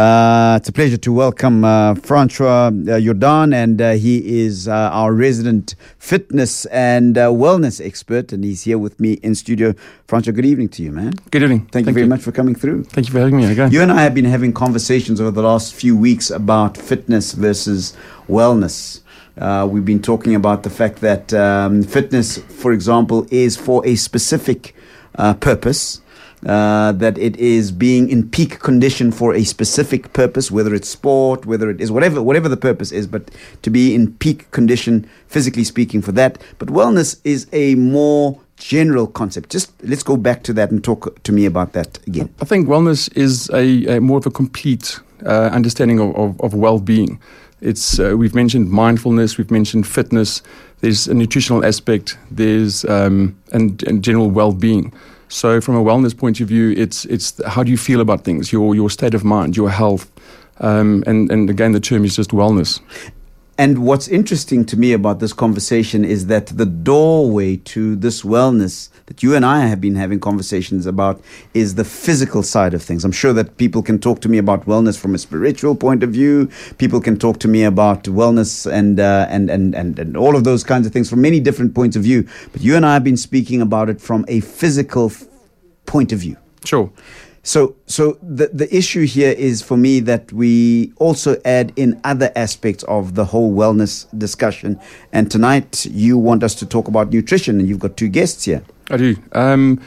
Uh, it's a pleasure to welcome uh, Francois uh, Jordaan, and uh, he is uh, our resident fitness and uh, wellness expert, and he's here with me in studio. Francois, good evening to you, man. Good evening. Thank, you very much for coming through. Thank you for having me again. You and I have been having conversations over the last few weeks about fitness versus wellness. Uh, we've been talking about the fact that um, fitness, for example, is for a specific uh, purpose. Uh, that it is being in peak condition for a specific purpose, whether it's sport, whether it is whatever, whatever the purpose is, but to be in peak condition, physically speaking, for that. But wellness is a more general concept. Just let's go back to that and talk to me about that again. I think wellness is a, a more of a complete uh, understanding of, of, of well-being. It's uh, we've mentioned mindfulness, we've mentioned fitness. There's a nutritional aspect. There's um, and, and general well-being. So, from a wellness point of view, it's it's how do you feel about things, your your state of mind, your health, um, and and again, the term is just wellness. And what's interesting to me about this conversation is that the doorway to this wellness that you and I have been having conversations about is the physical side of things. I'm sure that people can talk to me about wellness from a spiritual point of view. People can talk to me about wellness and uh, and, and and and all of those kinds of things from many different points of view. But you and I have been speaking about it from a physical f- point of view. Sure. So, so the the issue here is for me that we also add in other aspects of the whole wellness discussion. And tonight, you want us to talk about nutrition, and you've got two guests here. I do. Um,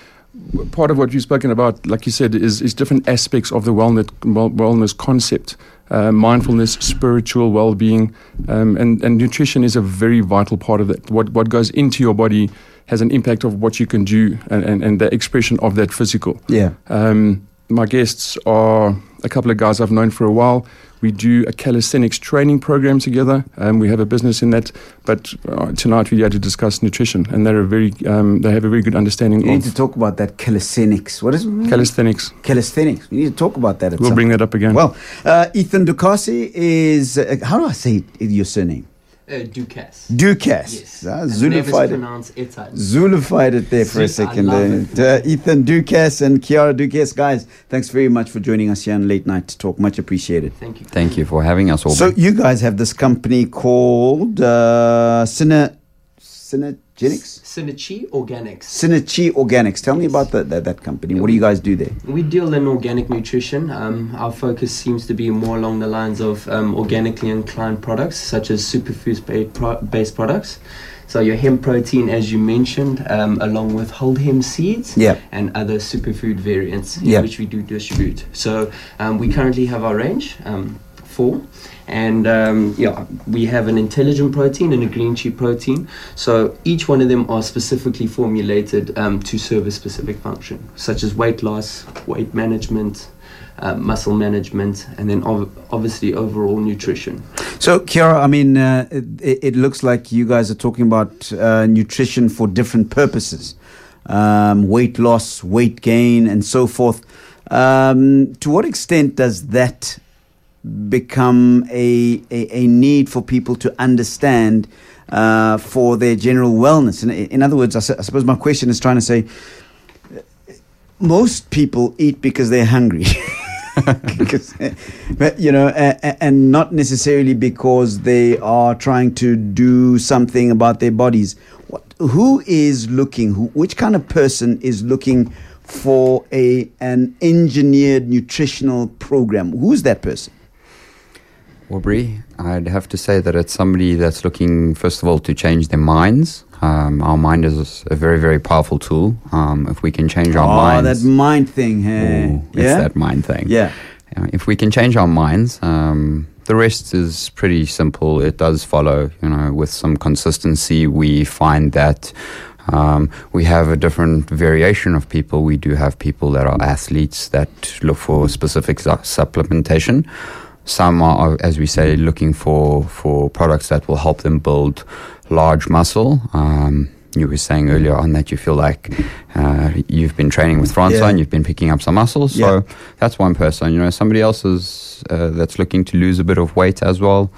part of what you've spoken about, like you said, is, is different aspects of the wellness, wellness concept. Uh, mindfulness, spiritual well-being, um, and, and nutrition is a very vital part of that. What what goes into your body has an impact of what you can do and, and, and the expression of that physical. Yeah. Um, my guests are a couple of guys I've known for a while. We do a calisthenics training program together. Um, we have a business in that, but uh, tonight we had to discuss nutrition, and they're a very um, they have a very good understanding of. You need to talk about that calisthenics. What is it? calisthenics. calisthenics? We need to talk about that. At We'll some bring that up again. Well, uh, Ethan Ducasi is uh, how do I say your surname? Uh, Ducasse. Ducasse. Yes. Ah, And it. pronounce it there for a Zul- I second. love there. it. Uh, Ethan Ducasse and Kiara Ducasse, guys, thanks very much for joining us here on Late Night to Talk. Much appreciated. Thank you. Thank you for having us, Aubrey. So you guys have this company called uh, Syner, Synergenics? Synergy Organics. Synergy Organics. Tell me about that, that, that company. What do you guys do there? We deal in organic nutrition. Um, our focus seems to be more along the lines of um, organically inclined products, such as superfoods ba- based products. So your hemp protein, as you mentioned, um, along with whole hemp seeds Yeah. and other superfood variants, Yeah. which we do distribute. So um, we currently have our range, um, four. And um, yeah, we have an intelligent protein and a green tea protein. So each one of them are specifically formulated um, to serve a specific function, such as weight loss, weight management, uh, muscle management, and then ov- obviously overall nutrition. So, Kiara, I mean, uh, it, it looks like you guys are talking about uh, nutrition for different purposes um, weight loss, weight gain, and so forth. Um, to what extent does that become a, a, a need for people to understand uh, for their general wellness? In, in other words, I, su- I suppose my question is trying to say most people eat because they're hungry. Because, uh, but you know, and not necessarily because they are trying to do something about their bodies. What, who is looking? Who, which kind of person is looking for a an engineered nutritional program? Who's that person? Aubrey, I'd have to say that it's somebody that's looking, first of all, to change their minds. Um, our mind is a very, very powerful tool. Um, if we can change our oh, minds, that mind thing. Hey. Ooh, it's yeah, that mind thing. yeah. Yeah, if we can change our minds, um, the rest is pretty simple. It does follow, you know, with some consistency. We find that um, we have a different variation of people. We do have people that are athletes that look for specific su- supplementation. Some are, as we say, looking for, for products that will help them build large muscle. Um, you were saying earlier on that you feel like uh, you've been training with Francois Yeah. and you've been picking up some muscles. Yeah. So that's one person. You know, somebody else is uh, that's looking to lose a bit of weight as well.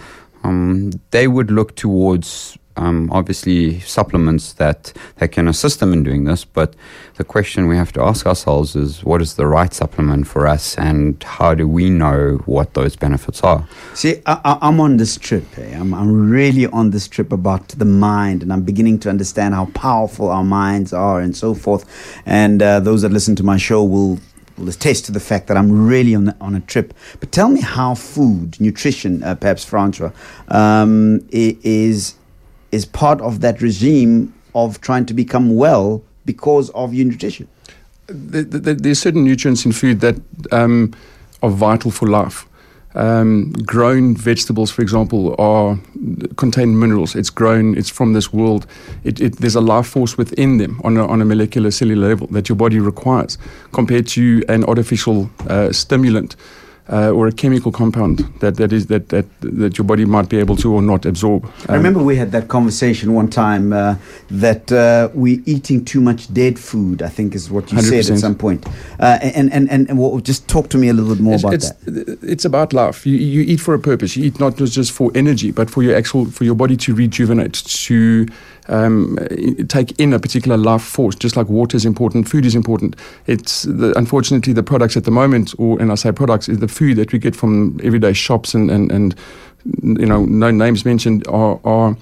Um, they would look towards um, obviously supplements that, that can assist them in doing this. But the question we have to ask ourselves is what is the right supplement for us and how do we know what those benefits are? See, I, am on this trip. Eh? I'm, I'm really on this trip about the mind, and I'm beginning to understand how powerful our minds are and so forth. And uh, those that listen to my show will will attest to the fact that I'm really on, the, on a trip. But tell me how food, nutrition, uh, perhaps Francois, um, is is part of that regime of trying to become well because of your nutrition. The, the, there's certain nutrients in food that um, are vital for life. Um, grown vegetables, for example, are contain minerals. It's grown. It's from this world. It, it, there's a life force within them on a, on a molecular cellular level that your body requires, compared to an artificial uh, stimulant uh, or a chemical compound that, that is that, that that your body might be able to or not absorb. Um, I remember we had that conversation one time uh, that uh, we're eating too much dead food. I think is what you 100%. said at some point. Uh, and and and, and what, just talk to me a little bit more it's, about it's, that. It's about life. You, you eat for a purpose. You eat not just for energy, but for your actual for your body to rejuvenate to um, take in a particular life force, just like water is important, food is important. It's the, unfortunately the products at the moment, or and I say products, is the food that we get from everyday shops and and, and you know no names mentioned are are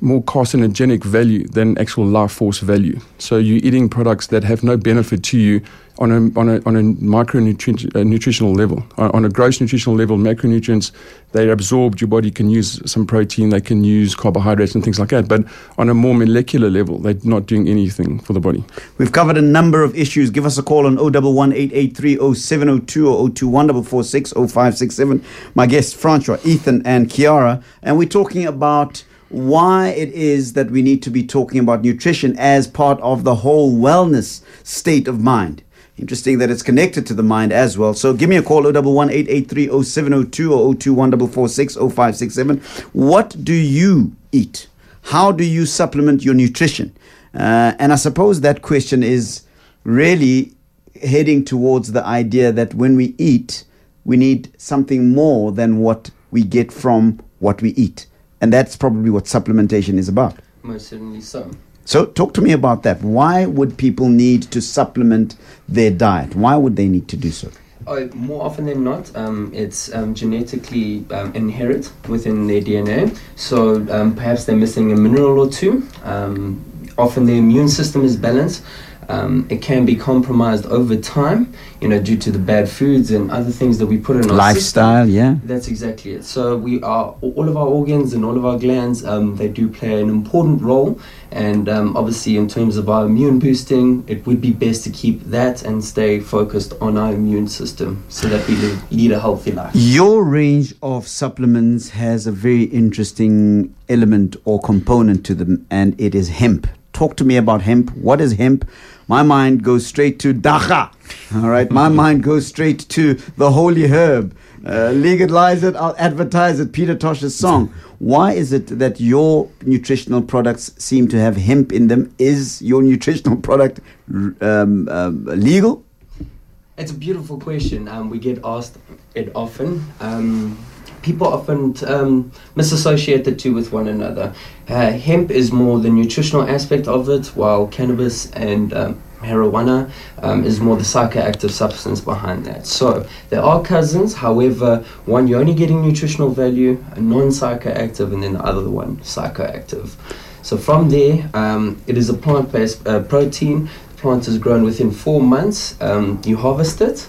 more carcinogenic value than actual life force value. So you're eating products that have no benefit to you on a on a on a micronutritional uh, nutritional level. On, on, a gross nutritional level, macronutrients they're absorbed. Your body can use some protein, they can use carbohydrates and things like that. But on a more molecular level, they're not doing anything for the body. We've covered a number of issues. Give us a call on 011 or 021 My guests Francois, Ethan, and Kiara, and we're talking about why it is that we need to be talking about nutrition as part of the whole wellness state of mind. Interesting that it's connected to the mind as well. So give me a call 011 or 021 What do you eat? How do you supplement your nutrition? Uh, and I suppose that question is really heading towards the idea that when we eat, we need something more than what we get from what we eat. And that's probably what supplementation is about. Most certainly so. So, talk to me about that. Why would people need to supplement their diet? Why would they need to do so? Oh, more often than not, um, it's um, genetically um, inherent within their DNA. So um, perhaps they're missing a mineral or two. Um, often their immune system is balanced, um, it can be compromised over time, you know, due to the bad foods and other things that we put in our lifestyle. System. Yeah, that's exactly it. So we are all of our organs and all of our glands. Um, they do play an important role, and um, obviously, in terms of our immune boosting, it would be best to keep that and stay focused on our immune system so that we live, lead a healthy life. Your range of supplements has a very interesting element or component to them, and it is hemp. Talk to me about hemp. What is hemp? My mind goes straight to dagga. All right, my mind goes straight to the holy herb. Uh, legalize it, I'll advertise it. Peter Tosh's song. Why is it that your nutritional products seem to have hemp in them? Is your nutritional product um, um, legal? It's a beautiful question. Um, we get asked it often. Um, people often um, misassociate the two with one another. Uh, hemp is more the nutritional aspect of it, while cannabis and um, marijuana um, is more the psychoactive substance behind that. So they are cousins, however, one you're only getting nutritional value, a non psychoactive, and then the other one psychoactive. So from there, um, it is a plant based uh, protein. The plant is grown within four months. Um, you harvest it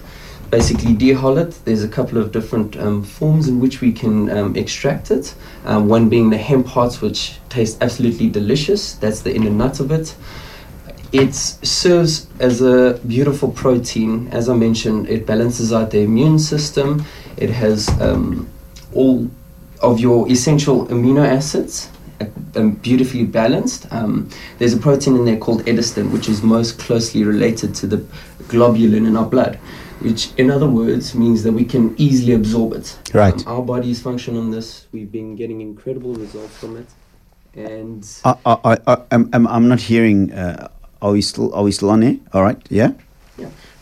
basically dehull it. There's a couple of different um, forms in which we can um, extract it. Um, one being the hemp hearts, which taste absolutely delicious. That's the inner nut of it. It serves as a beautiful protein. As I mentioned, it balances out the immune system. It has um, all of your essential amino acids um, beautifully balanced. Um, there's a protein in there called edestin, which is most closely related to the globulin in our blood which in other words means that we can easily absorb it. Right. Um, our bodies function on this. We've been getting incredible results from it, and I, I, I, I'm, I'm not hearing. Uh, are we still Are we still on here? All right. Yeah.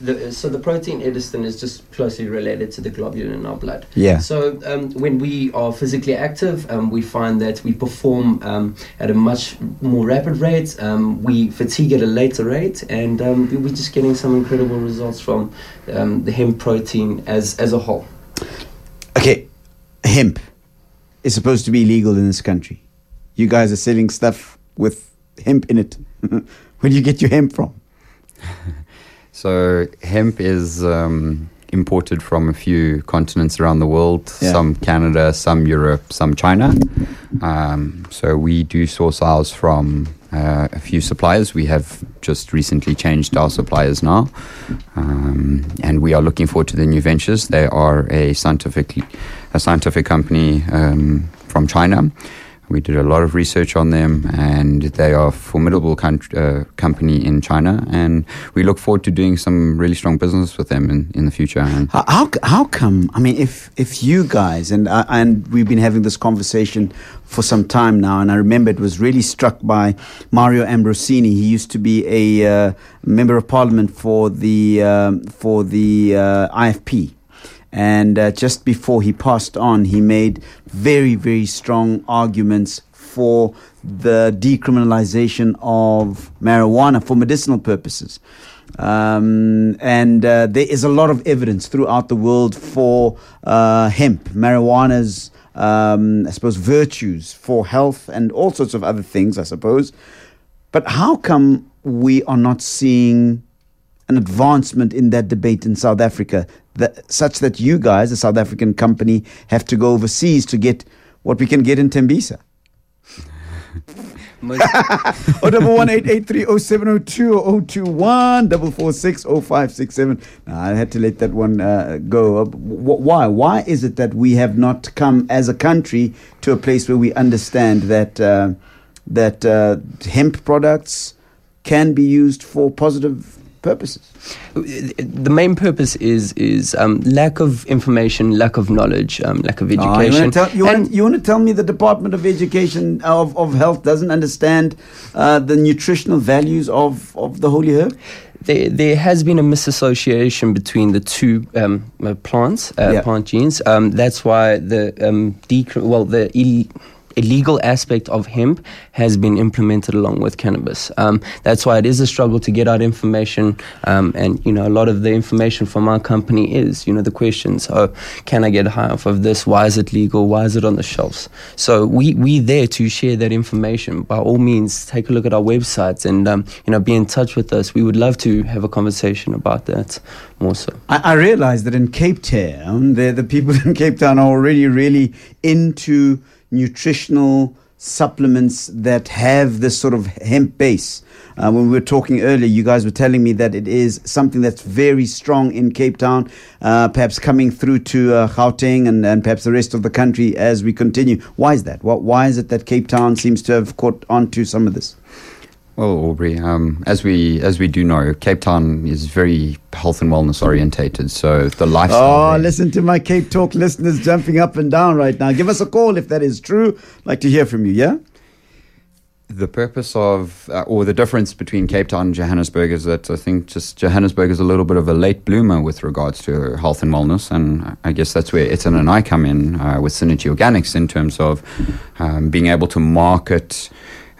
The, so the protein elastin is just closely related to the globulin in our blood. Yeah. So um, when we are physically active, um, we find that we perform um, at a much more rapid rate. Um, we fatigue at a later rate, and um, we're just getting some incredible results from um, the hemp protein as as a whole. Okay, hemp is supposed to be legal in this country. You guys are selling stuff with hemp in it. Where do you get your hemp from? So hemp is um, imported from a few continents around the world. Yeah. Some Canada, some Europe, some China. Um, so we do source ours from uh, a few suppliers. We have just recently changed our suppliers now, um, and we are looking forward to the new ventures. They are a scientific a scientific company um, from China. We did a lot of research on them, and they are a formidable country, uh, company in China. And we look forward to doing some really strong business with them in, in the future. And How, how, come? I mean, if if you guys and uh, and we've been having this conversation for some time now, and I remember it was really struck by Mario Ambrosini. He used to be a uh, member of parliament for the um, for the uh, IFP. And uh, just before he passed on, he made very, very strong arguments for the decriminalization of marijuana for medicinal purposes. Um, and uh, there is a lot of evidence throughout the world for uh, hemp, marijuana's, um, I suppose, virtues for health and all sorts of other things, I suppose. But how come we are not seeing an advancement in that debate in South Africa, that, such that you guys, a South African company, have to go overseas to get what we can get in Tembisa? oh, double one eight eight three oh seven oh two oh two one double four six oh five six seven. I had to let that one uh, go. Uh, wh- why? Why is it that we have not come as a country to a place where we understand that uh, that uh, hemp products can be used for positive purposes? The main purpose is is um, lack of information, lack of knowledge, um, lack of Ah, you education. want tell, you want, you want to tell me the Department of Education of, of Health doesn't understand uh, the nutritional values of, of the holy herb? there, there has been a misassociation between the two um, uh, plants, uh, Yeah. plant genes. Um, that's why the um, decri- well the Ill- illegal aspect of hemp has been implemented along with cannabis. Um, that's why it is a struggle to get out information, um, and you know a lot of the information from our company is you know the questions: Oh, can I get high off of this? Why is it legal? Why is it on the shelves? So we we there to share that information. By all means, take a look at our websites and um, you know be in touch with us. We would love to have a conversation about that more so. I, I realize that in Cape Town, the, the people in Cape Town are already really into nutritional supplements that have this sort of hemp base. Uh, when we were talking earlier, you guys were telling me that it is something that's very strong in Cape Town, uh, perhaps coming through to uh, Gauteng and, and perhaps the rest of the country as we continue. Why is that? What, why is it that Cape Town seems to have caught on to some of this? Well, Aubrey, um, as we as we do know, Cape Town is very health and wellness orientated. So the lifestyle. Oh, listen to my Cape Talk listeners jumping up and down right now. Give us a call if that is true. like to hear from you, yeah? The purpose of, uh, or the difference between Cape Town and Johannesburg is that I think just Johannesburg is a little bit of a late bloomer with regards to health and wellness. And I guess that's where Etienne and I come in uh, with Synergy Organics in terms of um, being able to market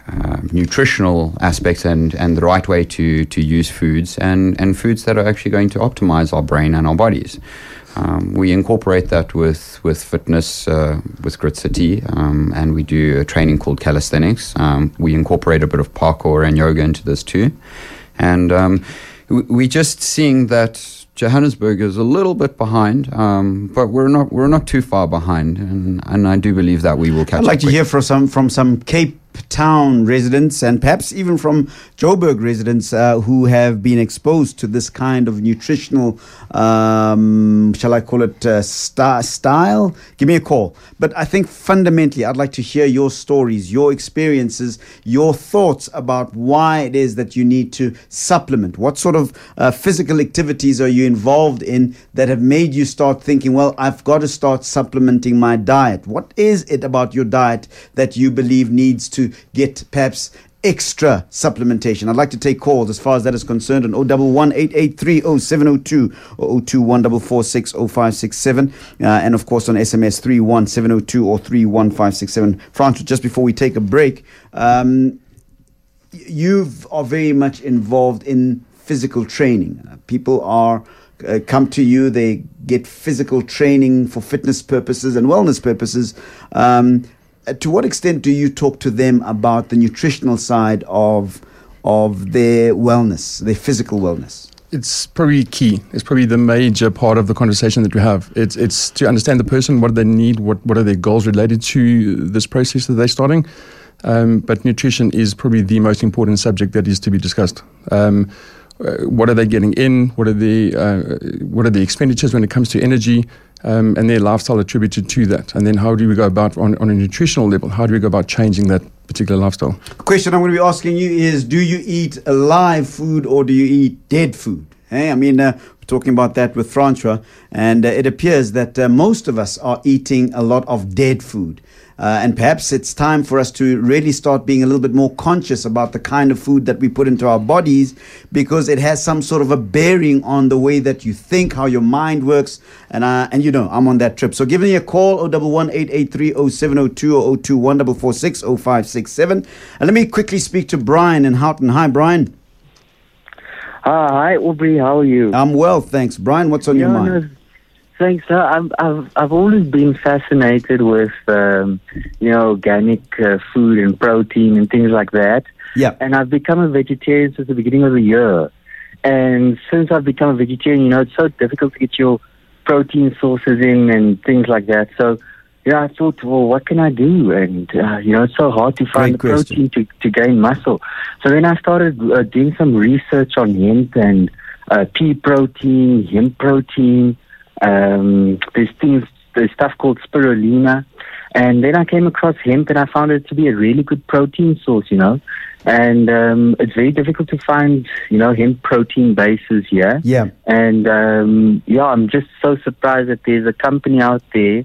uh, nutritional aspects and, and the right way to, to use foods and, and foods that are actually going to optimize our brain and our bodies. Um, we incorporate that with with fitness uh, with Grit City, um, and we do a training called calisthenics. Um, we incorporate a bit of parkour and yoga into this too, and um, we, we're just seeing that Johannesburg is a little bit behind, um, but we're not we're not too far behind, and, and I do believe that we will catch I'd like to quick. hear from some from some Cape Town residents and perhaps even from Joburg residents uh, who have been exposed to this kind of nutritional, um, shall I call it, uh, sta- style. Give me a call. But I think fundamentally, I'd like to hear your stories, your experiences, your thoughts about why it is that you need to supplement. What sort of uh, physical activities are you involved in that have made you start thinking, well, I've got to start supplementing my diet? What is it about your diet that you believe needs to get perhaps extra supplementation. I'd like to take calls as far as that is concerned on 011 883 0702 or 021 0567. Uh, and of course on SMS 31702 or 31567. Francis, just before we take a break, um, you are very much involved in physical training. Uh, people are uh, come to you, they get physical training for fitness purposes and wellness purposes. Um, to what extent do you talk to them about the nutritional side of of their wellness, their physical wellness? It's probably key. It's probably the major part of the conversation that we have. It's it's to understand the person, what do they need, what what are their goals related to this process that they're starting. Um, but nutrition is probably the most important subject that is to be discussed. Um, uh, what are they getting in? What are the uh, what are the expenditures when it comes to energy? Um, and their lifestyle attributed to that. And then how do we go about on, on a nutritional level? How do we go about changing that particular lifestyle? The question I'm going to be asking you is: Do you eat live food or do you eat dead food? Hey, I mean, uh, talking about that with Francois, and uh, it appears that uh, most of us are eating a lot of dead food. Uh, and perhaps it's time for us to really start being a little bit more conscious about the kind of food that we put into our bodies because it has some sort of a bearing on the way that you think, how your mind works. And, uh, and you know, I'm on that trip. So give me a call 011 883 0702 or 021 0567. And let me quickly speak to Brian in Houghton. Hi, Brian. hi, Aubrey. How are you? I'm well, thanks. Brian, what's on yeah, your mind? No, Thanks. Uh, I've, I've I've always been fascinated with um, you know organic uh, food and protein and things like that. Yeah. And I've become a vegetarian since the beginning of the year. And since I've become a vegetarian, you know, it's so difficult to get your protein sources in and things like that. So, yeah, I thought, well, what can I do? And, uh, you know, it's so hard to find the protein to, to gain muscle. So then I started uh, doing some research on hemp and uh, pea protein, hemp protein. Um, there's things, there's stuff called spirulina. And then I came across hemp and I found it to be a really good protein source, you know. And um, it's very difficult to find, you know, hemp protein bases here. Yeah. And um, yeah, I'm just so surprised that there's a company out there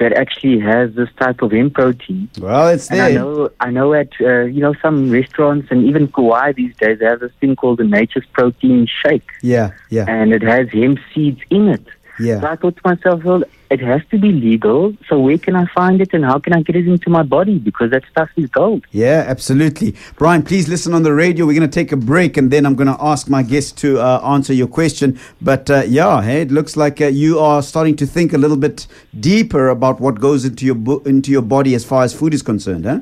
that actually has this type of hemp protein. Well, it's And I there. know, I know at uh, you know some restaurants and even Kauai these days they have this thing called the Nature's Protein Shake, Yeah, yeah, and it has hemp seeds in it. So yeah. I thought to myself, well, it has to be legal. So where can I find it, and how can I get it into my body? Because that stuff is gold. Yeah, absolutely. Brian, please listen on the radio. We're going to take a break and then I'm going to ask my guest to uh, answer your question. But uh, yeah, hey, it looks like uh, you are starting to think a little bit deeper about what goes into your bo- into your body as far as food is concerned, huh?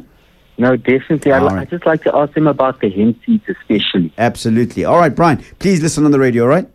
No, definitely. I'd, right. I'd just like to ask them about the hemp seeds, especially. Absolutely. All right, Brian, please listen on the radio, all right?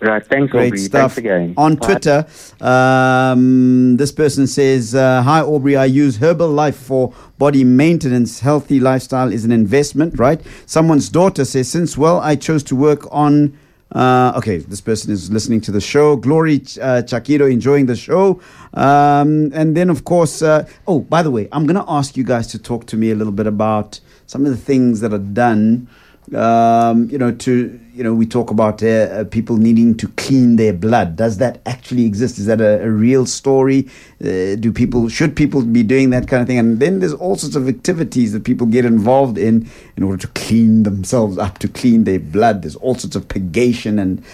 Right. Thanks, Great Aubrey. stuff. Thanks again. On Bye. Twitter, um, this person says, uh, Hi, Aubrey. I use Herbalife for body maintenance. Healthy lifestyle is an investment, right? Someone's daughter says, Since, well, I chose to work on. Uh, okay, this person is listening to the show. Glory uh, Chakiro enjoying the show. Um, and then, of course, uh, oh, by the way, I'm going to ask you guys to talk to me a little bit about some of the things that are done um, you know, to you know, we talk about uh, uh, people needing to clean their blood. Does that actually exist? Is that a, a real story? Uh, do people should people be doing that kind of thing? And then there's all sorts of activities that people get involved in in order to clean themselves up, to clean their blood. There's all sorts of purgation and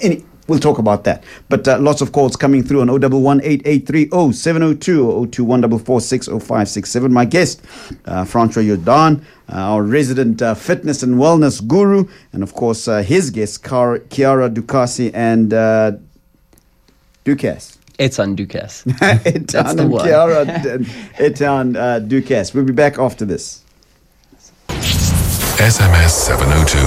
any, We'll talk about that. But uh, lots of calls coming through on 011 883 0702 or 021 0567. My guest, uh, Francois Jordaan, uh, our resident uh, fitness and wellness guru, and of course, uh, his guest, Car- Kiara Ducasi and uh, Ducasse. Etan Ducasse. Etan That's the and one. Kiara and Etan uh, Ducasse. We'll be back after this. SMS 702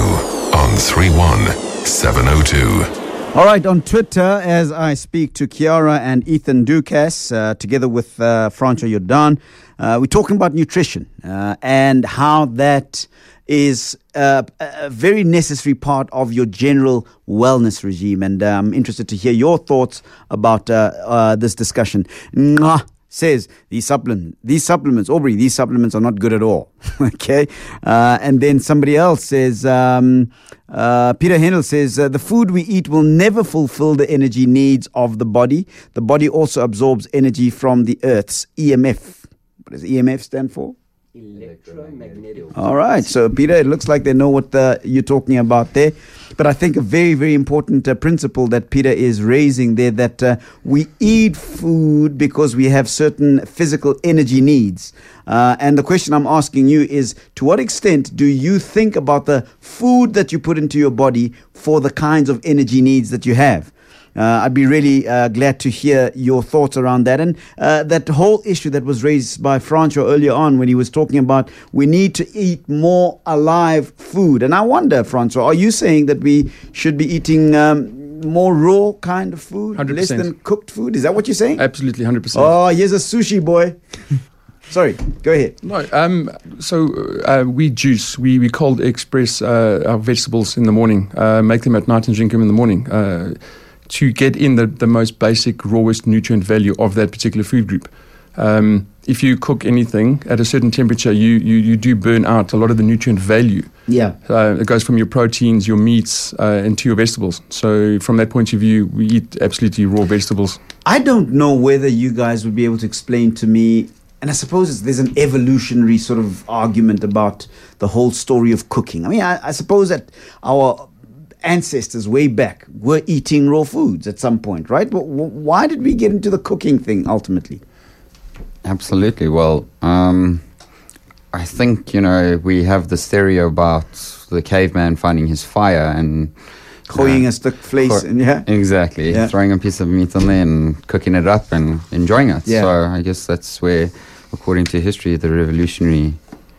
on 31702. All right, on Twitter, as I speak to Kiara and Ethan Ducasse, uh, together with uh, Jordaan, uh, we're talking about nutrition uh, and how that is uh, a very necessary part of your general wellness regime. And uh, I'm interested to hear your thoughts about uh, this discussion. Mwah says these supplements, these supplements, Aubrey, these supplements are not good at all. okay, uh, and then somebody else says, um, uh, Peter Hennel says uh, the food we eat will never fulfill the energy needs of the body. The body also absorbs energy from the Earth's EMF. What does EMF stand for? Electromagnetic. All right. So, Peter, it looks like they know what the, you're talking about there. But I think a very, very important uh, principle that Peter is raising there that uh, we eat food because we have certain physical energy needs. Uh, and the question I'm asking you is to what extent do you think about the food that you put into your body for the kinds of energy needs that you have? Uh, I'd be really uh, glad to hear your thoughts around that. And uh, that whole issue that was raised by Franco earlier on when he was talking about we need to eat more alive food. And I wonder, Franco, are you saying that we should be eating um, more raw kind of food, 100%. less than cooked food? Is that what you're saying? Absolutely, 100%. Oh, here's a sushi boy. Sorry, go ahead. No, um, so uh, we juice, we, we cold express uh, our vegetables in the morning, uh, make them at night and drink them in the morning uh, to get in the, the most basic, rawest nutrient value of that particular food group. Um, if you cook anything at a certain temperature, you, you, you do burn out a lot of the nutrient value. Yeah. Uh, it goes from your proteins, your meats, uh, into your vegetables. So, from that point of view, we eat absolutely raw vegetables. I don't know whether you guys would be able to explain to me, and I suppose it's, there's an evolutionary sort of argument about the whole story of cooking. I mean, I, I suppose that our ancestors way back were eating raw foods at some point, right? But why did we get into the cooking thing ultimately? Absolutely. Well, um, I think you know we have this theory about the caveman finding his fire and Gooiing uh, a stick and yeah. exactly Yeah. throwing a piece of meat on there and cooking it up and enjoying it. Yeah. So I guess that's where, according to history, the revolutionary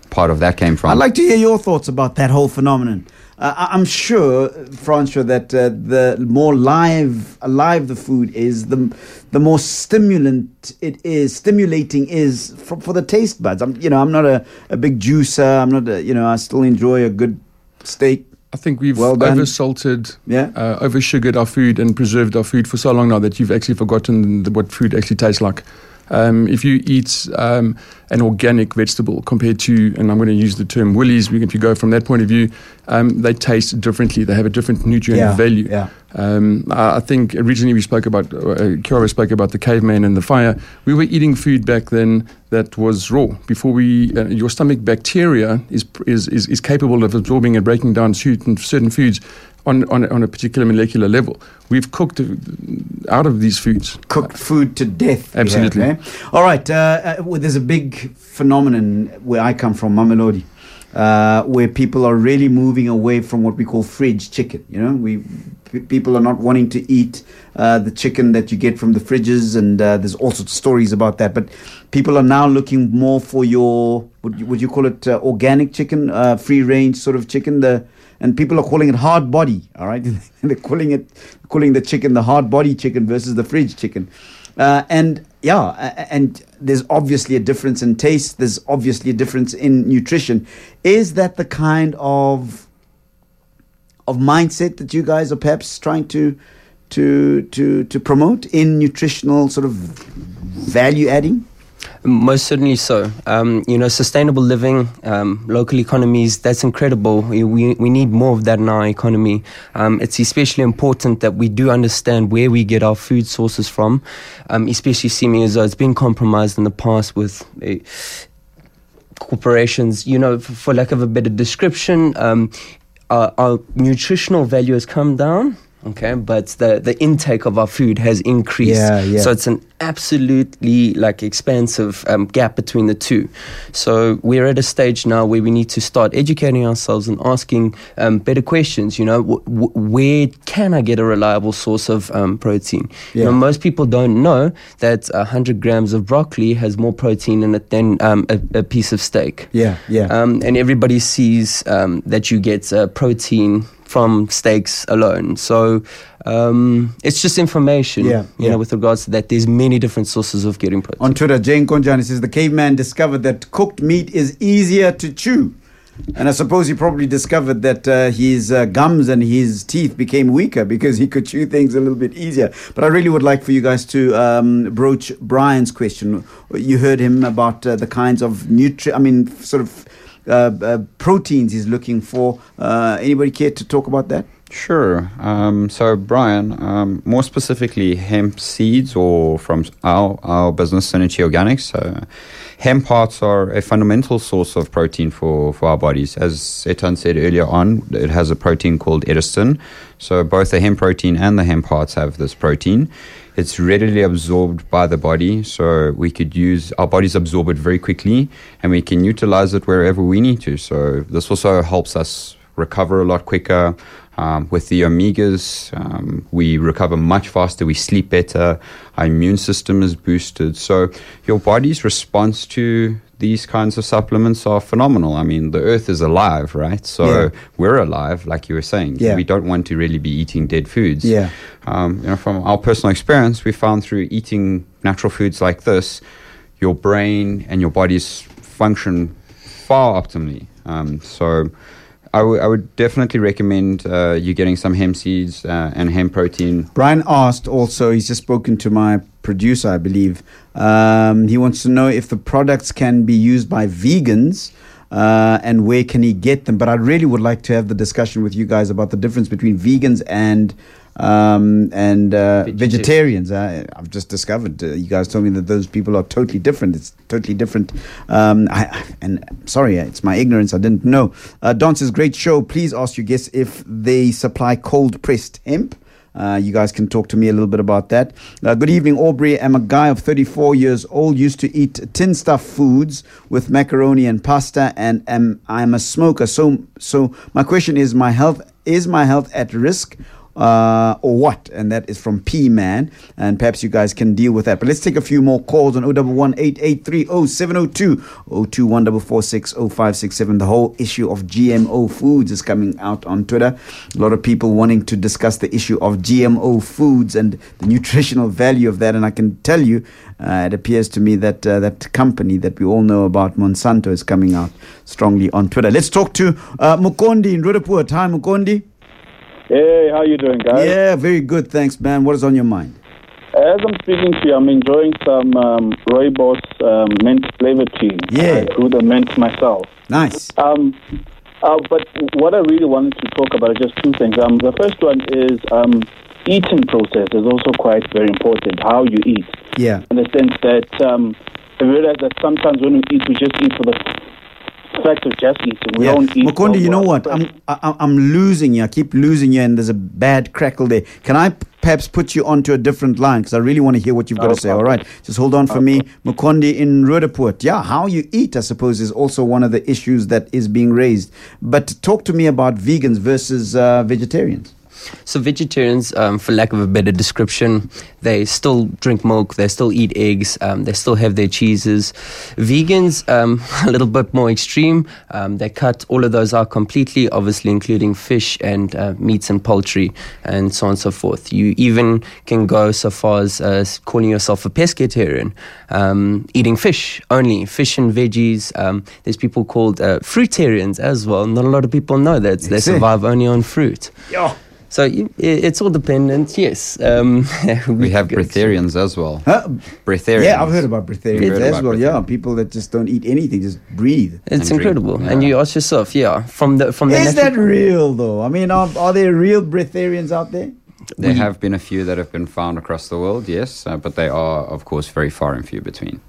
part of that came from. I'd like to hear your thoughts about that whole phenomenon. Uh, I- I'm sure, Francois, that uh, the more live, alive the food is, the the more stimulant it is, stimulating is for, for the taste buds. I'm, you know, I'm not a, a big juicer. I'm not, a, you know, I still enjoy a good steak. I think we've Well oversalted, Yeah. uh, oversugared our food and preserved our food for so long now that you've actually forgotten the, what food actually tastes like. Um, if you eat um, an organic vegetable compared to, and I'm going to use the term Woolies, if you go from that point of view, um, they taste differently. They have a different nutrient value. Yeah. Um, I I think originally we spoke about, uh, Kiara spoke about the caveman and the fire. We were eating food back then that was raw. Before we, uh, your stomach bacteria is, is, is, is capable of absorbing and breaking down certain, certain foods on, on, on a particular molecular level. We've cooked uh, out of these foods. cooked food to death. have, Absolutely. eh? All right. Uh, uh, well, there's a big phenomenon where I come from, Mamelodi, uh, where people are really moving away from what we call fridge chicken. You know, we p- people are not wanting to eat uh, the chicken that you get from the fridges, and uh, there's all sorts of stories about that. But people are now looking more for your would you, would you call it uh, organic chicken, uh, free range sort of chicken, the and people are calling it hard body. All right, they're calling it calling the chicken the hard body chicken versus the fridge chicken. Uh, and yeah, and there's obviously a difference in taste. There's obviously a difference in nutrition. Is that the kind of of mindset that you guys are perhaps trying to to to to promote in nutritional sort of value adding? Most certainly so. Um, you know, sustainable living, um, local economies, that's incredible. We, we need more of that in our economy. Um, it's especially important that we do understand where we get our food sources from, um, especially seeming as though it's been compromised in the past with. Uh, corporations, you know, f- for lack of a better description, um, our, our nutritional value has come down. Okay, but the, the intake of our food has increased. Yeah, yeah. So it's an absolutely like expansive um, gap between the two. So we're at a stage now where we need to start educating ourselves and asking um, better questions. You know, w- w- where can I get a reliable source of um, protein? You know, most people don't know that 100 grams of broccoli has more protein in it than um, a, a piece of steak. Yeah, yeah. Um, and everybody sees um, that you get uh, protein from steaks alone. So um, it's just information, Yeah, you yeah. know, with regards to that. There's many different sources of getting protein. On Twitter, Jane Konjani says the caveman discovered that cooked meat is easier to chew. And I suppose he probably discovered that uh, his uh, gums and his teeth became weaker because he could chew things a little bit easier. But I really would like for you guys to um, broach Brian's question. You heard him about uh, the kinds of nutri I mean, sort of proteins he's looking for. Uh, anybody care to talk about that? Sure. Um, so, Brian, um, more specifically, hemp seeds or from our, our business, Synergy Organics. Uh, hemp hearts are a fundamental source of protein for, for our bodies. As Etan said earlier on, it has a protein called edestin. So, both the hemp protein and the hemp hearts have this protein. It's readily absorbed by the body, so we could use our bodies absorb it very quickly, and we can utilize it wherever we need to. So, this also helps us recover a lot quicker. Um, with the omegas, um, we recover much faster, we sleep better, our immune system is boosted. So, your body's response to these kinds of supplements are phenomenal. I mean, the earth is alive, right? So, Yeah. we're alive, like you were saying. Yeah. We don't want to really be eating dead foods. Yeah. Um, you know, from our personal experience, we found through eating natural foods like this, your brain and your body's function far optimally. Um, so, I would- would definitely recommend uh, you getting some hemp seeds uh, and hemp protein. Brian asked also, he's just spoken to my producer, I believe. Um, he wants to know if the products can be used by vegans uh, and where can he get them. But I really would like to have the discussion with you guys about the difference between vegans and um, and uh, Vegetarian. vegetarians. I, I've just discovered. Uh, you guys told me that those people are totally different. It's totally different. Um, I, and sorry, it's my ignorance. I didn't know. Uh, says, great show. Please ask your guests if they supply cold pressed hemp. Uh, you guys can talk to me a little bit about that. Uh, good evening, Aubrey. I'm a guy of 34 years old, used to eat tin stuff foods with macaroni and pasta, and am I'm a smoker. So, so my question is, my health is my health at risk? Uh, or what? And that is from P Man. And perhaps you guys can deal with that. But let's take a few more calls on 011 883 0702 021 0567. The whole issue of GMO foods is coming out on Twitter. A lot of people wanting to discuss the issue of GMO foods and the nutritional value of that. And I can tell you, uh, it appears to me that uh, that company that we all know about, Monsanto, is coming out strongly on Twitter. Let's talk to uh, Mukondi in Roodepoort. Hi, Mukondi. Hey, how you doing, guys? Yeah, very good. Thanks, man. What is on your mind? As I'm speaking to you, I'm enjoying some um, Rooibos um, mint flavor tea. Yeah. I grew the mint myself. Nice. Um, uh, but what I really wanted to talk about is just two things. Um, the first one is um, eating process is also quite very important. How you eat, Yeah. in the sense that um, I realize that sometimes when we eat, we just eat for the of just eating. We yeah. don't eat. Mukondi, for you know what? I'm I, I'm losing you. I keep losing you, and there's a bad crackle there. Can I perhaps put you onto a different line because I really want to hear what you've got No to say. All right. just hold on for me, Mukondi in Roodepoort. Yeah, how you eat, I suppose, is also one of the issues that is being raised. But talk to me about vegans versus uh, vegetarians. So vegetarians, um, for lack of a better description, they still drink milk, they still eat eggs, um, they still have their cheeses. Vegans, um, a little bit more extreme. Um, they cut all of those out completely, obviously including fish and uh, meats and poultry, and so on and so forth. You even can go so far as uh, calling yourself a pescatarian, um, eating fish only, fish and veggies. Um, there's people called uh, fruitarians as well. Not a lot of people know that they survive only on fruit. Yeah. So you- it's all dependent, yes. Um, We have go- breatharians as well. Huh? Breatharians. Yeah, I've heard about breatharians You've heard as about well. Yeah, people that just don't eat anything, just breathe. It's and drink. incredible, Yeah. and you ask yourself, yeah, from the from the Is that real though? I mean, are, are there real breatharians out there? There have been a few that have been found across the world, yes, uh, but they are, of course, very far and few between.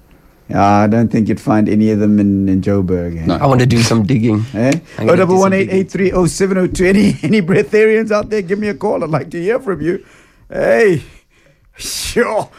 Yeah, I don't think you'd find any of them in, in Joburg. eh? No. I want to do some digging. Eh? Oh, double one eight eight three oh seven oh two. Any any breatharians out there? Give me a call. I'd like to hear from you. Hey, sure.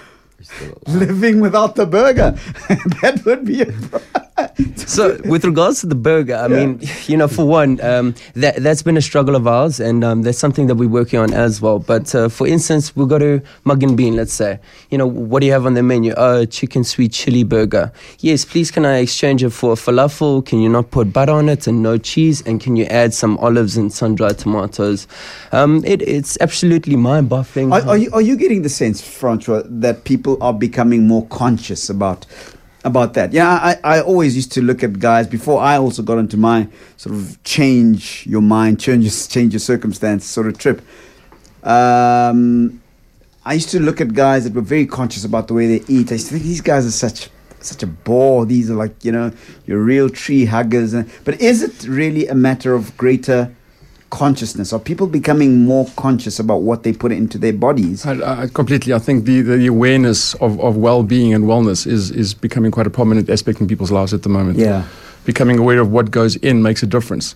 Living without the burger, that would be a. So, with regards to the burger, I mean, you know, for one, um, that that's been a struggle of ours, and um, that's something that we're working on as well. But uh, for instance, we'll go to Mug and Bean. Let's say, you know, what do you have on the menu? Oh, chicken sweet chili burger. Yes, please. Can I exchange it for a falafel? Can you not put butter on it and no cheese? And can you add some olives and sun dried tomatoes? Um, it, it's absolutely mind boggling. Are, are you are you getting the sense, Francois, that people are becoming more conscious about about that? Yeah, I, I always used to look at guys before I also got into my sort of change your mind, change your, change your circumstance sort of trip. Um, I used to look at guys that were very conscious about the way they eat. I used to think these guys are such such a bore. These are like you know your real tree huggers. And, but is it really a matter of greater consciousness? Are people becoming more conscious about what they put into their bodies? I, I completely. I think the, the awareness of, of well-being and wellness is is becoming quite a prominent aspect in people's lives at the moment. Yeah. becoming aware of what goes in makes a difference.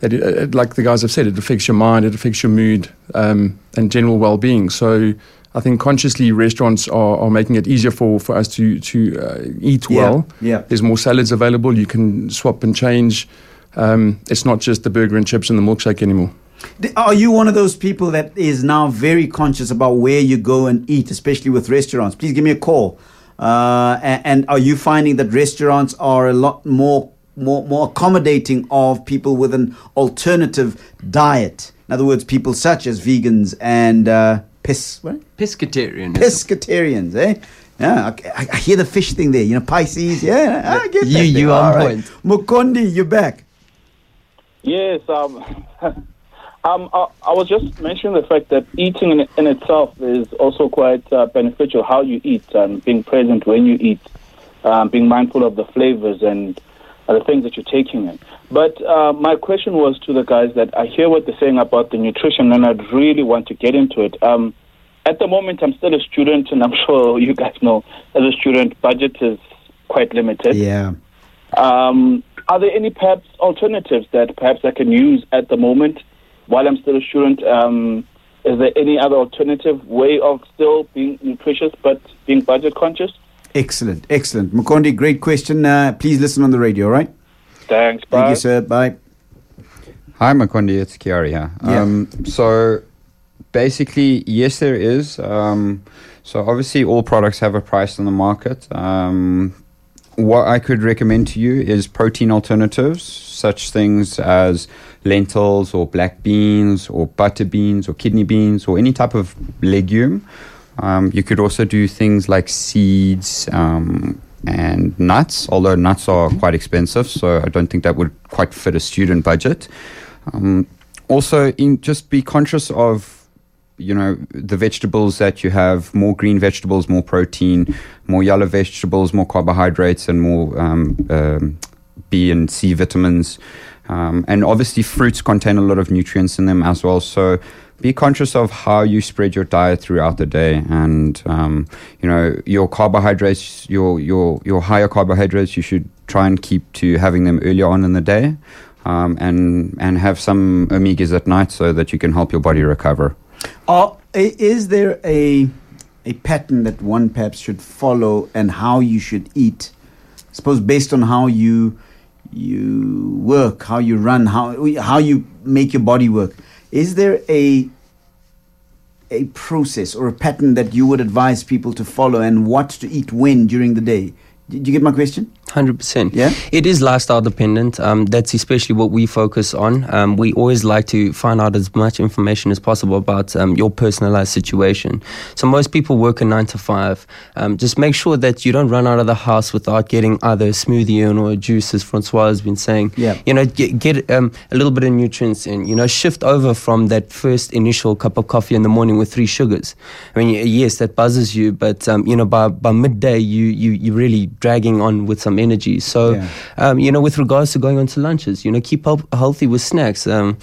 That it, it, like the guys have said, it affects your mind, it affects your mood, um, and general well-being. So I think consciously restaurants are, are making it easier for, for us to to uh, eat Yeah, well. yeah. There's more salads available. You can swap and change. Um, it's not just the burger and chips and the milkshake anymore. Are you one of those people that is now very conscious about where you go and eat, especially with restaurants? Please give me a call. Uh, and, and are you finding that restaurants are a lot more more more accommodating of people with an alternative diet? In other words, people such as vegans and uh, pis what? Pescatarian. pescatarians, eh? Yeah, I, I- I hear the fish thing there. You know, Pisces. Yeah, I get You- that. you there. on All right. point. Mukondi, you're back. Yes, um, um, I, I was just mentioning the fact that eating in, in itself is also quite uh, beneficial. How you eat and being present when you eat, um, being mindful of the flavors and uh, the things that you're taking in. But uh, my question was to the guys that I hear what they're saying about the nutrition, and I'd really want to get into it. Um, at the moment, I'm still a student, and I'm sure you guys know, as a student, budget is quite limited. Yeah. Um, are there any perhaps alternatives that perhaps I can use at the moment while I'm still a student? Um, is there any other alternative way of still being nutritious but being budget conscious? Excellent, excellent. Mukondi, great question. Uh, please listen on the radio, right? Thanks, Thank you, sir. Bye. Hi, Makondi. It's Kiara here. Yeah. Um, so basically, yes, there is. Um, so obviously, all products have a price on the market. Um, what I could recommend to you is protein alternatives, such things as lentils or black beans or butter beans or kidney beans or any type of legume. Um, you could also do things like seeds um, and nuts, although nuts are quite expensive, so I don't think that would quite fit a student budget. Um, also, in, just be conscious of you know the vegetables that you have more green vegetables more protein more yellow vegetables more carbohydrates and more um, um, b and c vitamins. Um, and obviously fruits contain a lot of nutrients in them as well. So be conscious of how you spread your diet throughout the day. And um, you know your carbohydrates your your your higher carbohydrates you should try and keep to having them earlier on in the day. Um, and and have some omegas at night so that you can help your body recover Are, is there a a pattern that one perhaps should follow and how you should eat? I suppose based on how you you work, how you run, how how you make your body work. Is there a a process or a pattern that you would advise people to follow and what to eat when during the day? Did you get my question? Hundred percent. Yeah? it is lifestyle dependent. Um, that's especially what we focus on. Um, we always like to find out as much information as possible about um, your personalized situation. So most people work a nine to five. Um, just make sure that you don't run out of the house without getting either a smoothie in or a juice, as Francois has been saying. Yeah. you know, get, get um, a little bit of nutrients in. You know, shift over from that first initial cup of coffee in the morning with three sugars. I mean, yes, that buzzes you, but um, you know, by by midday, you you you're really dragging on with some energy. So, Yeah. um, you know, with regards to going on to lunches, you know, keep up healthy with snacks. Um,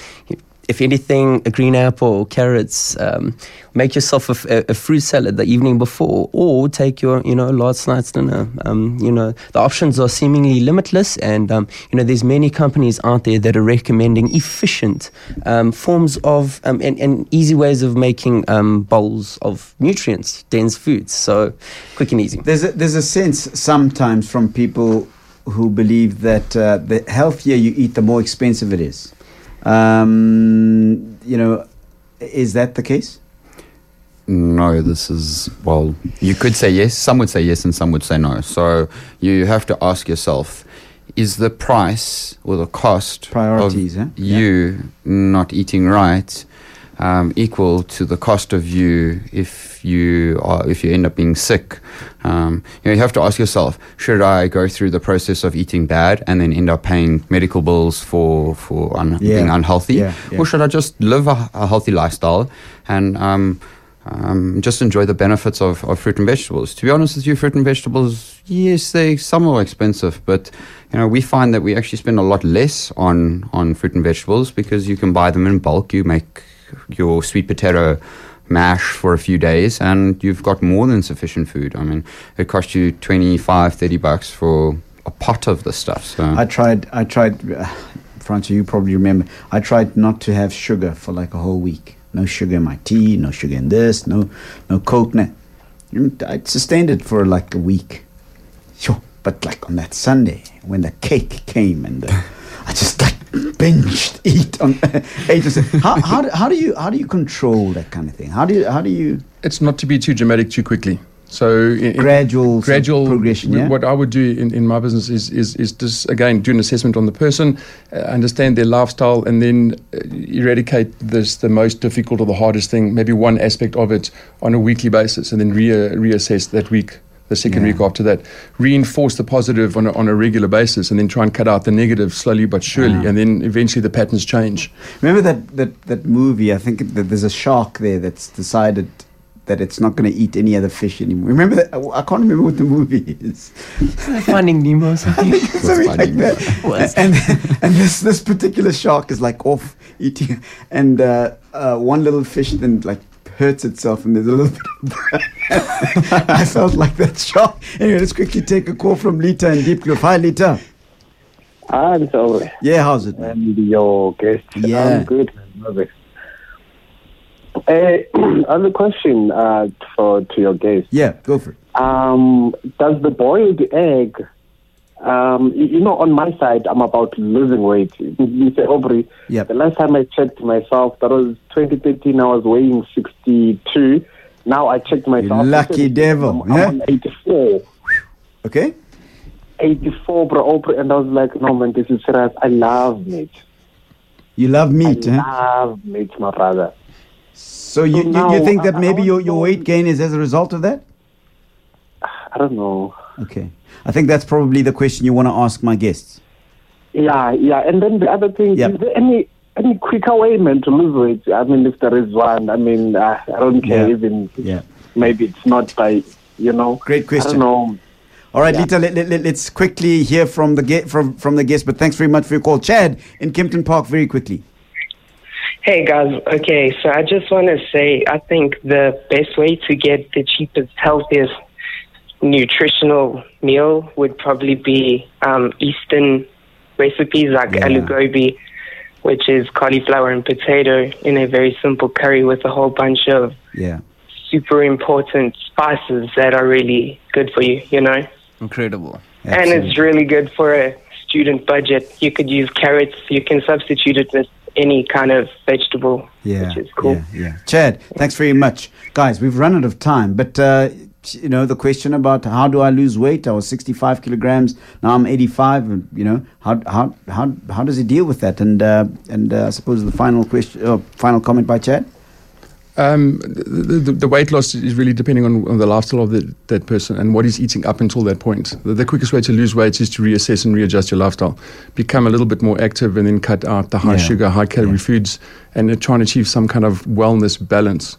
if anything, a green apple, carrots. Um, make yourself a fruit salad the evening before, or take your, you know, last night's dinner. Um, you know, the options are seemingly limitless, and um, you know, there's many companies out there that are recommending efficient um, forms of um, and, and easy ways of making um, bowls of nutrients dense foods. So, quick and easy. There's a, there's a sense sometimes from people who believe that uh, the healthier you eat, the more expensive it is. Um, you know, is that the case? No, this is, well, you could say yes, some would say yes, and some would say no. So you have to ask yourself is the price or the cost Priorities, of? Yeah. you not eating right um, equal to the cost of you if you are if you end up being sick? Um, you, know, you have to ask yourself: Should I go through the process of eating bad and then end up paying medical bills for for un- Yeah. being unhealthy, Yeah, yeah. or should I just live a, a healthy lifestyle and um, um, just enjoy the benefits of, of fruit and vegetables. To be honest with you, fruit and vegetables, yes, they some are expensive, but you know we find that we actually spend a lot less on on fruit and vegetables because you can buy them in bulk. You make your sweet potato mash for a few days and you've got more than sufficient food. I mean, it costs you 25, 30 bucks for a pot of the stuff. So I tried. I tried. Uh, Francis, you probably remember. I tried not to have sugar for like a whole week. No sugar in my tea. No sugar in this. No, no coke. No. I sustained it for like a week. Sure, but like on that Sunday when the cake came and the, I just like binged eat on. How how do, how do you how do you control that kind of thing? How do you how do you It's not to be too dramatic too quickly. So in, in- gradual of gradual progression? Yeah. What I would do in, in my business is, is is just again do an assessment on the person, uh, understand their lifestyle, and then uh, eradicate this the most difficult or the hardest thing, maybe one aspect of it on a weekly basis, and then re- reassess that week. The second Yeah. week after that, reinforce the positive on a, on a regular basis, and then try and cut out the negative slowly but surely, and then eventually the patterns change. Remember that, that, that movie? I think that there's a shark there that's decided that it's not going to eat any other fish anymore. Remember that? I I can't remember what the movie is. Finding Nemo or something. Something like that. And and this this particular shark is like off eating, and uh, uh, one little fish then like hurts itself, and there's a little bit. Of. I felt like that shark. Anyway, let's quickly take a call from Lita in Diepkloof. Hi, Lita. I'm sorry. Yeah, how's it? Man? And your guest. Yeah. I'm good. Love it. Uh, I have a question uh, for to your guest. Yeah, go for it. Um, does the boiled egg, um, you, you know, on my side, I'm about losing weight. Mr. Aubrey, Yep. the last time I checked myself, that was 2013, I was weighing 62. Now I checked myself. lucky devil, I'm, I'm on 84. Okay. 84, bro, Aubrey. And I was like, no, man, this is serious. I love meat. You love meat, I huh? love meat, my brother. So you, you, you now, think that I- maybe your, your weight gain is as a result of that? I don't know. Okay. I think that's probably the question you want to ask my guests. Yeah, yeah. And then the other thing, Yep. is there any any quicker way, man, to lose weight? I mean, if there is one, I mean, uh, I don't care Yeah. even. Yeah. Maybe it's not by, you know. Great I question. don't know. All right, Yeah. Lita, let, let, us quickly hear from the ge- from from the guest. But thanks very much for your call, Chad in Kempton Park. Very quickly. Hey guys, okay, so I just want to say I think the best way to get the cheapest, healthiest nutritional meal would probably be um, Eastern recipes like Yeah. aloo gobi, which is cauliflower and potato in a very simple curry with a whole bunch of Yeah. super important spices that are really good for you, you know? Incredible. And it's really good for a student budget. You could use carrots, you can substitute it with any kind of vegetable, Yeah, which is cool. yeah, yeah. Chad, thanks very much, guys. We've run out of time, but uh, you know the question about how do I lose weight? I was 65 kilograms, now I'm 85. And, you know how how how how does he deal with that? And uh, and uh, I suppose the final question, uh, final comment by Chad. Um, the, the, the weight loss is really depending on, on the lifestyle of the, that person and what he's eating up until that point. The, the quickest way to lose weight is to reassess and readjust your lifestyle. Become a little bit more active and then cut out the high Yeah. sugar, high calorie Yeah. foods and try and achieve some kind of wellness balance.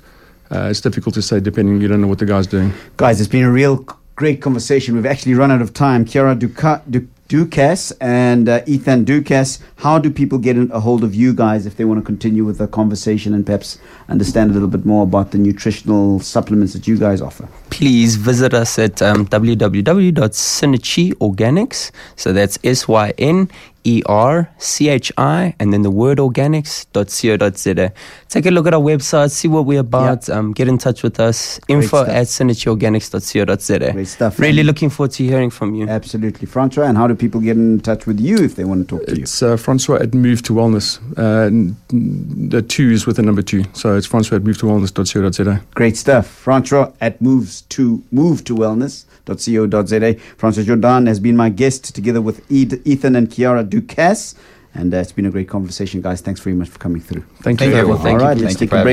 Uh, it's difficult to say depending, you don't know what the guy's doing. Guys, it's been a real great conversation. We've actually run out of time. Kiara Duca, du, Ducasse and uh, Ethan Ducasse, how do people get in- a hold of you guys if they want to continue with the conversation and perhaps understand a little bit more about the nutritional supplements that you guys offer? Please visit us at um, www.Synerchi Organics. So that's S Y N E R C H I and then the word organics.co.za. Take a look at our website, see what we're about, um, get in touch with us. Info stuff. at synerchiorganics.co.za. Great stuff. Really And- looking forward to hearing from you. Absolutely. Francois, and how do people get in touch with you if they want to talk to you? It's uh, Francois at Move to Wellness. Uh, n- n- the two is with the number two. So it's Francois at move to wellness.co.za. Great stuff. Francois at moves to move to wellness.co.za. Francois Jordaan has been my guest together with Ed- Ethan and Kiara Ducasse. And uh, it's been a great conversation, guys. Thanks very much for coming through. Thank, Thank you. you. everyone. All right, let's Thank take for a break.